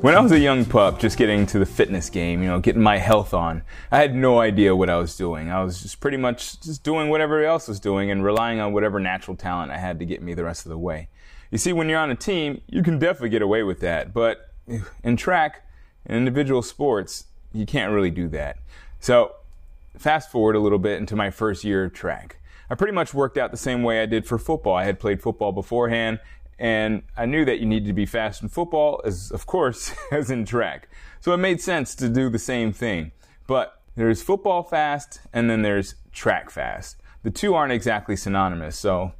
When I was a young pup, just getting to the fitness game, you know, getting my health on, I had no idea what I was doing. I was just pretty much just doing what everybody else was doing and relying on whatever natural talent I had to get me the rest of the way. You see, when you're on a team, you can definitely get away with that, but in track, in individual sports, you can't really do that. So, fast forward a little bit into my first year of track. I pretty much worked out the same way I did for football. I had played football beforehand, and I knew that you needed to be fast in football, as of course as in track. So it made sense to do the same thing. But there's football fast, and then there's track fast. The two aren't exactly synonymous, so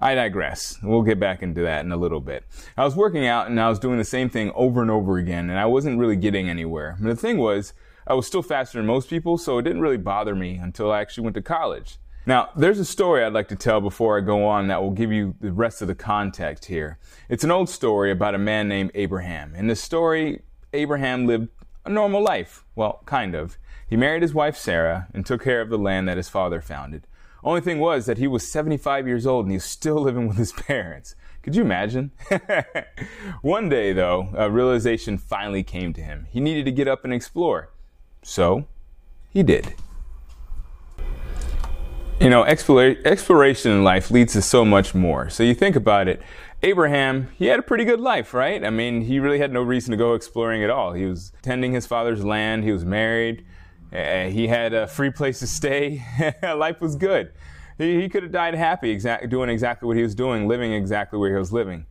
I digress. We'll get back into that in a little bit. I was working out and I was doing the same thing over and over again, and I wasn't really getting anywhere. The thing was, I was still faster than most people, so it didn't really bother me until I actually went to college. Now, there's a story I'd like to tell before I go on that will give you the rest of the context here. It's an old story about a man named Abraham. In this story, Abraham lived a normal life. Well, kind of. He married his wife Sarah and took care of the land that his father founded. Only thing was that he was 75 years old and he was still living with his parents. Could you imagine? One day, though, a realization finally came to him. He needed to get up and explore. So, he did. You know, exploration in life leads to so much more. So you think about it. Abraham, he had a pretty good life, right? I mean, he really had no reason to go exploring at all. He was tending his father's land. He was married. Uh, he had a free place to stay. life was good. He, he could have died happy, doing exactly what he was doing, living exactly where he was living.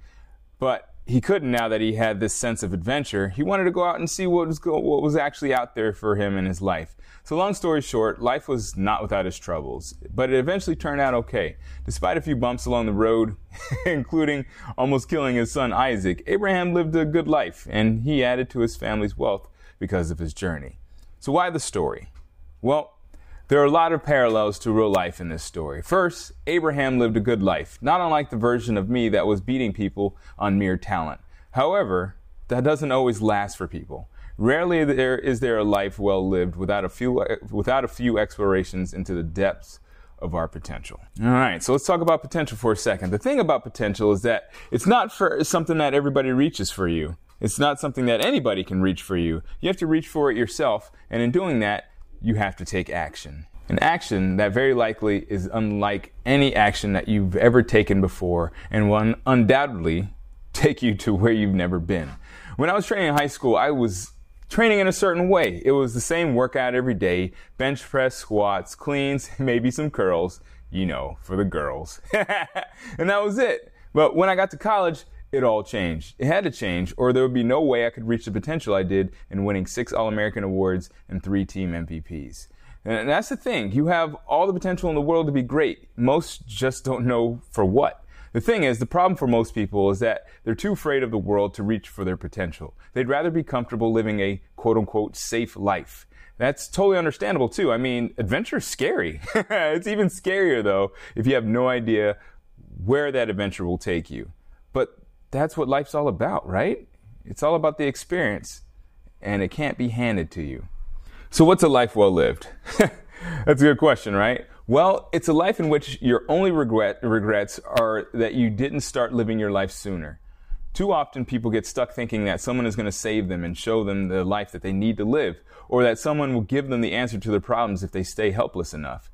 But he couldn't now that he had this sense of adventure. He wanted to go out and see what was, go, what was actually out there for him in his life. So, long story short, life was not without its troubles, but it eventually turned out okay. Despite a few bumps along the road, including almost killing his son Isaac, Abraham lived a good life and he added to his family's wealth because of his journey. So, why the story? Well, there are a lot of parallels to real life in this story. First, Abraham lived a good life, not unlike the version of me that was beating people on mere talent. However, that doesn't always last for people. Rarely there is there a life well lived without a few without a few explorations into the depths of our potential. All right, so let's talk about potential for a second. The thing about potential is that it's not for something that everybody reaches for you. It's not something that anybody can reach for you. You have to reach for it yourself, and in doing that, you have to take action. An action that very likely is unlike any action that you've ever taken before and will undoubtedly take you to where you've never been. When I was training in high school, I was training in a certain way. It was the same workout every day bench press, squats, cleans, maybe some curls, you know, for the girls. and that was it. But when I got to college, it all changed. It had to change, or there would be no way I could reach the potential I did in winning six All American awards and three team MVPs. And that's the thing. You have all the potential in the world to be great. Most just don't know for what. The thing is, the problem for most people is that they're too afraid of the world to reach for their potential. They'd rather be comfortable living a quote unquote safe life. That's totally understandable too. I mean, adventure's scary. it's even scarier though if you have no idea where that adventure will take you. That's what life's all about, right? It's all about the experience and it can't be handed to you. So what's a life well lived? That's a good question, right? Well, it's a life in which your only regret, regrets are that you didn't start living your life sooner. Too often people get stuck thinking that someone is going to save them and show them the life that they need to live, or that someone will give them the answer to their problems if they stay helpless enough.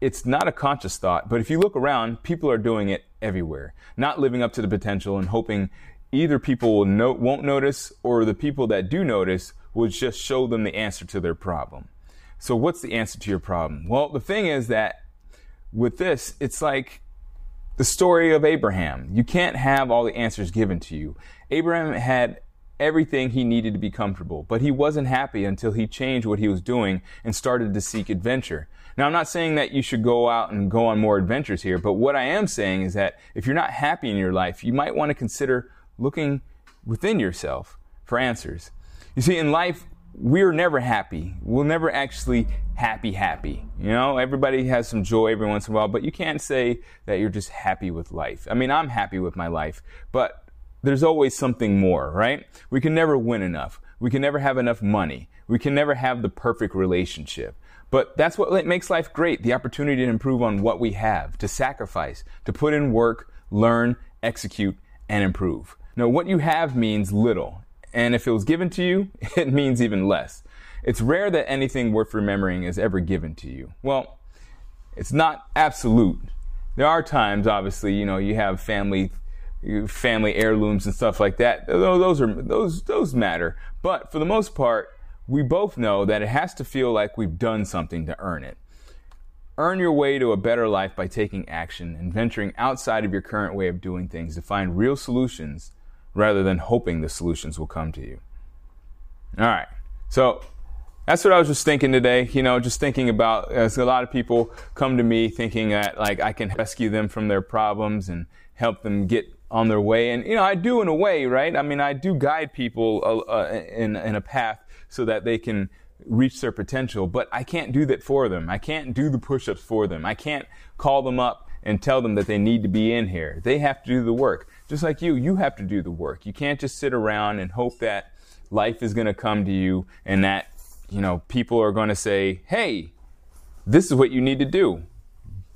It's not a conscious thought, but if you look around, people are doing it everywhere, not living up to the potential and hoping either people will no- won't notice or the people that do notice will just show them the answer to their problem. So, what's the answer to your problem? Well, the thing is that with this, it's like the story of Abraham. You can't have all the answers given to you. Abraham had everything he needed to be comfortable, but he wasn't happy until he changed what he was doing and started to seek adventure. Now, I'm not saying that you should go out and go on more adventures here, but what I am saying is that if you're not happy in your life, you might want to consider looking within yourself for answers. You see, in life, we're never happy. We'll never actually happy happy. You know, everybody has some joy every once in a while, but you can't say that you're just happy with life. I mean, I'm happy with my life, but there's always something more, right? We can never win enough. We can never have enough money. We can never have the perfect relationship. But that's what makes life great the opportunity to improve on what we have, to sacrifice, to put in work, learn, execute, and improve. Now, what you have means little, and if it was given to you, it means even less. It's rare that anything worth remembering is ever given to you. Well, it's not absolute. There are times, obviously, you know, you have family family heirlooms and stuff like that. Those are those those matter. But for the most part, we both know that it has to feel like we've done something to earn it. Earn your way to a better life by taking action and venturing outside of your current way of doing things to find real solutions rather than hoping the solutions will come to you. All right. So that's what I was just thinking today. You know, just thinking about as a lot of people come to me thinking that like I can rescue them from their problems and help them get on their way. And you know, I do in a way, right? I mean, I do guide people uh, uh, in in a path so that they can reach their potential, but I can't do that for them. I can't do the push-ups for them. I can't call them up and tell them that they need to be in here. They have to do the work. Just like you, you have to do the work. You can't just sit around and hope that life is going to come to you and that, you know, people are going to say, "Hey, this is what you need to do."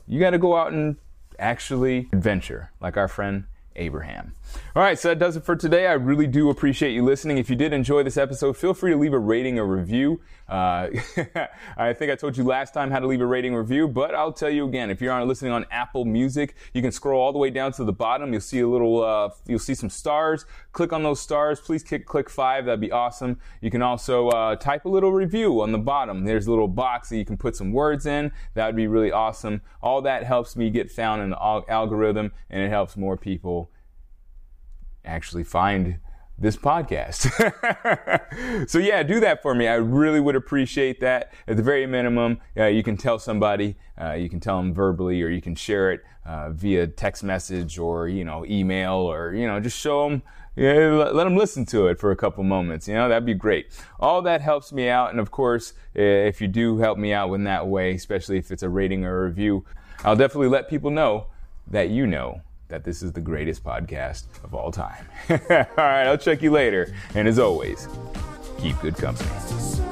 You got to go out and actually adventure, like our friend Abraham. All right, so that does it for today. I really do appreciate you listening. If you did enjoy this episode, feel free to leave a rating or review. Uh, I think I told you last time how to leave a rating review, but I'll tell you again. If you're listening on Apple Music, you can scroll all the way down to the bottom. You'll see a little, uh, you'll see some stars. Click on those stars. Please click, click five. That'd be awesome. You can also uh, type a little review on the bottom. There's a little box that you can put some words in. That would be really awesome. All that helps me get found in the algorithm, and it helps more people actually find this podcast. so yeah, do that for me. I really would appreciate that. At the very minimum, uh, you can tell somebody, uh, you can tell them verbally, or you can share it uh, via text message or you know email, or you know just show them. Yeah, let, let them listen to it for a couple moments. You know that'd be great. All that helps me out, and of course, if you do help me out in that way, especially if it's a rating or a review, I'll definitely let people know that you know that this is the greatest podcast of all time. all right, I'll check you later. And as always, keep good company.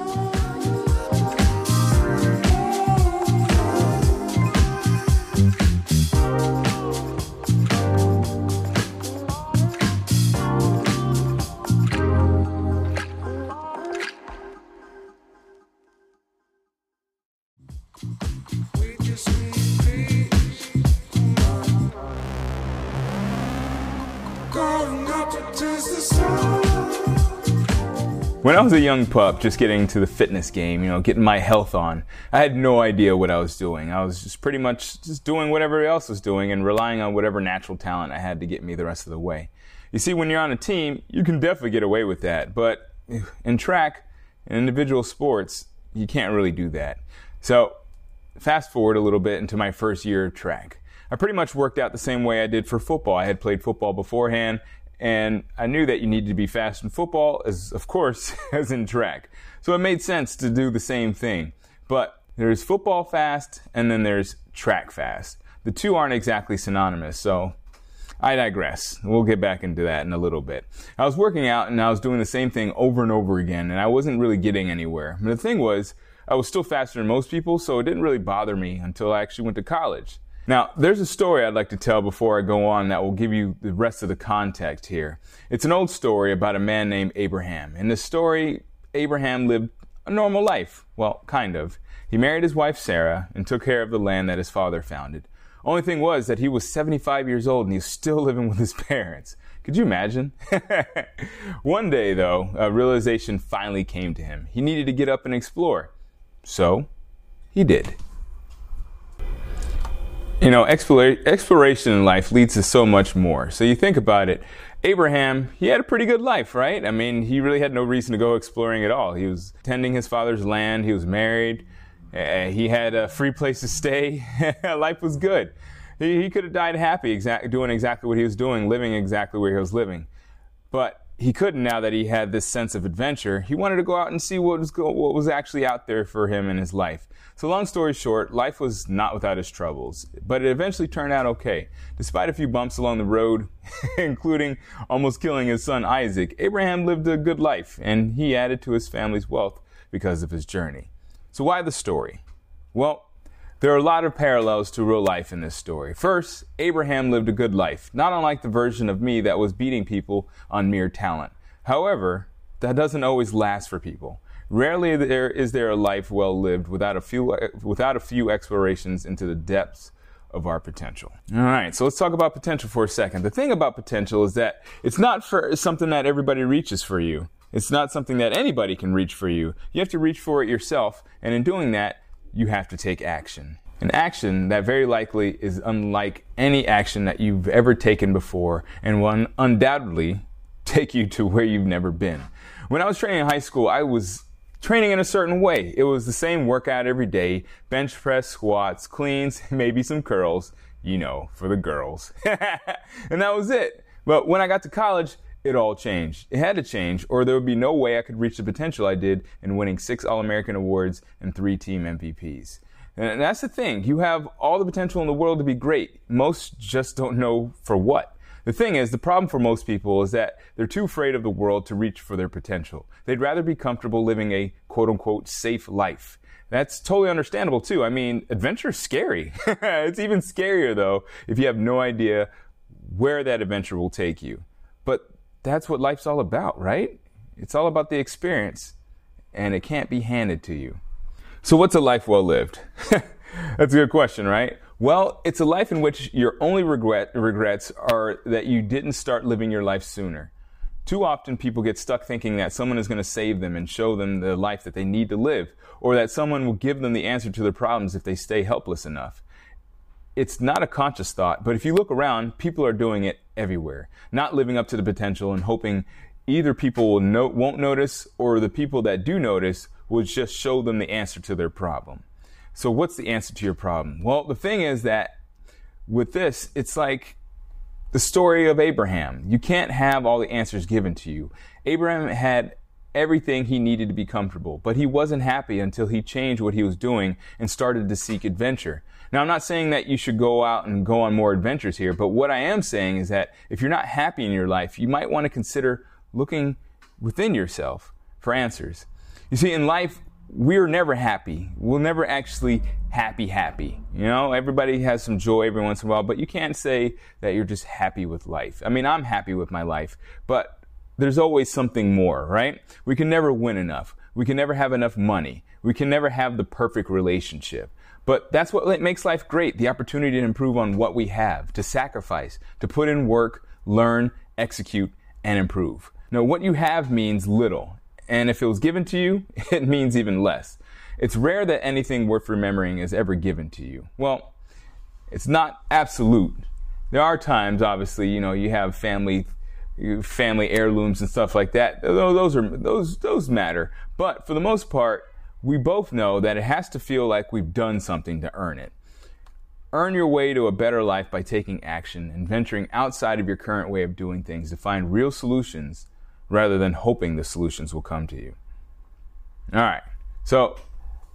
When I was a young pup, just getting to the fitness game, you know, getting my health on, I had no idea what I was doing. I was just pretty much just doing whatever else was doing and relying on whatever natural talent I had to get me the rest of the way. You see, when you're on a team, you can definitely get away with that, but in track, in individual sports, you can't really do that. So, fast forward a little bit into my first year of track. I pretty much worked out the same way I did for football. I had played football beforehand, and I knew that you needed to be fast in football, as of course as in track. So it made sense to do the same thing. But there's football fast, and then there's track fast. The two aren't exactly synonymous, so I digress. We'll get back into that in a little bit. I was working out and I was doing the same thing over and over again, and I wasn't really getting anywhere. But the thing was, I was still faster than most people, so it didn't really bother me until I actually went to college. Now, there's a story I'd like to tell before I go on that will give you the rest of the context here. It's an old story about a man named Abraham. In the story, Abraham lived a normal life. Well, kind of. He married his wife Sarah and took care of the land that his father founded. Only thing was that he was 75 years old and he was still living with his parents. Could you imagine? One day, though, a realization finally came to him. He needed to get up and explore. So, he did. You know, exploration in life leads to so much more. So you think about it. Abraham, he had a pretty good life, right? I mean, he really had no reason to go exploring at all. He was tending his father's land. He was married. Uh, he had a free place to stay. life was good. He, he could have died happy, exact, doing exactly what he was doing, living exactly where he was living. But he couldn't now that he had this sense of adventure. He wanted to go out and see what was go- what was actually out there for him in his life. So long story short, life was not without its troubles, but it eventually turned out okay. Despite a few bumps along the road, including almost killing his son Isaac, Abraham lived a good life and he added to his family's wealth because of his journey. So why the story? Well, there are a lot of parallels to real life in this story. First, Abraham lived a good life, not unlike the version of me that was beating people on mere talent. However, that doesn't always last for people. Rarely there is there a life well lived without a few without a few explorations into the depths of our potential. All right, so let's talk about potential for a second. The thing about potential is that it's not for something that everybody reaches for you. It's not something that anybody can reach for you. You have to reach for it yourself, and in doing that, you have to take action. An action that very likely is unlike any action that you've ever taken before and will undoubtedly take you to where you've never been. When I was training in high school, I was training in a certain way. It was the same workout every day bench press, squats, cleans, maybe some curls, you know, for the girls. and that was it. But when I got to college, it all changed. It had to change, or there would be no way I could reach the potential I did in winning six All American awards and three team MVPs. And that's the thing. You have all the potential in the world to be great. Most just don't know for what. The thing is, the problem for most people is that they're too afraid of the world to reach for their potential. They'd rather be comfortable living a quote unquote safe life. That's totally understandable too. I mean, adventure is scary. it's even scarier though if you have no idea where that adventure will take you. But that's what life's all about, right? It's all about the experience and it can't be handed to you. So what's a life well lived? That's a good question, right? Well, it's a life in which your only regret, regrets are that you didn't start living your life sooner. Too often people get stuck thinking that someone is going to save them and show them the life that they need to live, or that someone will give them the answer to their problems if they stay helpless enough. It's not a conscious thought, but if you look around, people are doing it everywhere, not living up to the potential and hoping either people will no, won't notice or the people that do notice will just show them the answer to their problem. So what's the answer to your problem? Well, the thing is that with this, it's like the story of Abraham. You can't have all the answers given to you. Abraham had everything he needed to be comfortable, but he wasn't happy until he changed what he was doing and started to seek adventure. Now, I'm not saying that you should go out and go on more adventures here, but what I am saying is that if you're not happy in your life, you might want to consider looking within yourself for answers. You see, in life, we're never happy. We'll never actually happy, happy. You know, everybody has some joy every once in a while, but you can't say that you're just happy with life. I mean, I'm happy with my life, but there's always something more, right? We can never win enough. We can never have enough money. We can never have the perfect relationship. But that's what makes life great the opportunity to improve on what we have, to sacrifice, to put in work, learn, execute, and improve. Now, what you have means little. And if it was given to you, it means even less. It's rare that anything worth remembering is ever given to you. Well, it's not absolute. There are times, obviously, you know, you have family family heirlooms and stuff like that. Those are those those matter. But for the most part, we both know that it has to feel like we've done something to earn it. Earn your way to a better life by taking action and venturing outside of your current way of doing things to find real solutions rather than hoping the solutions will come to you. All right. So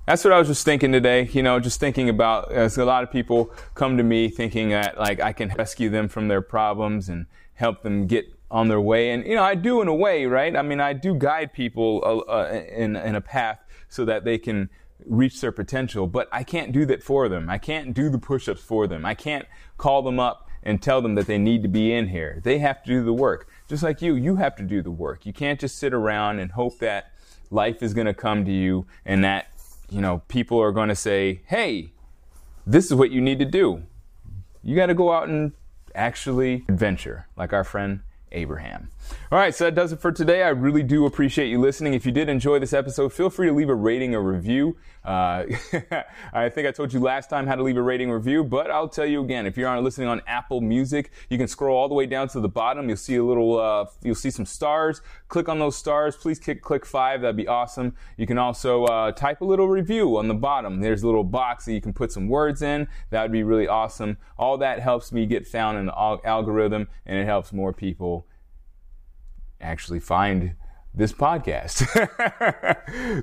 that's what I was just thinking today. You know, just thinking about as a lot of people come to me thinking that like I can rescue them from their problems and help them get on their way. And you know, I do in a way, right? I mean, I do guide people uh, uh in in a path so that they can reach their potential, but I can't do that for them. I can't do the push-ups for them. I can't call them up and tell them that they need to be in here. They have to do the work. Just like you, you have to do the work. You can't just sit around and hope that life is going to come to you and that, you know, people are going to say, "Hey, this is what you need to do." You got to go out and actually adventure, like our friend Abraham. All right, so that does it for today. I really do appreciate you listening. If you did enjoy this episode, feel free to leave a rating or review. Uh, I think I told you last time how to leave a rating review, but I'll tell you again. If you're on listening on Apple Music, you can scroll all the way down to the bottom. You'll see a little, uh, you'll see some stars. Click on those stars. Please click, click five. That'd be awesome. You can also uh, type a little review on the bottom. There's a little box that you can put some words in. That would be really awesome. All that helps me get found in the algorithm, and it helps more people actually find this podcast.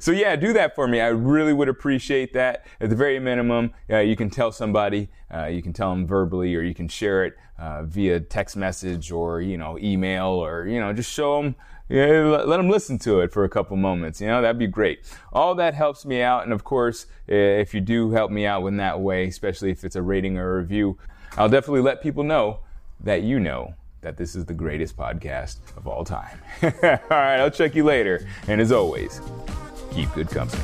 so yeah, do that for me. I really would appreciate that. At the very minimum, uh, you can tell somebody, uh, you can tell them verbally, or you can share it uh, via text message or you know email, or you know just show them. Yeah, let them listen to it for a couple moments. You know, that'd be great. All that helps me out. And of course, eh, if you do help me out in that way, especially if it's a rating or a review, I'll definitely let people know that you know that this is the greatest podcast of all time. all right, I'll check you later. And as always, keep good company.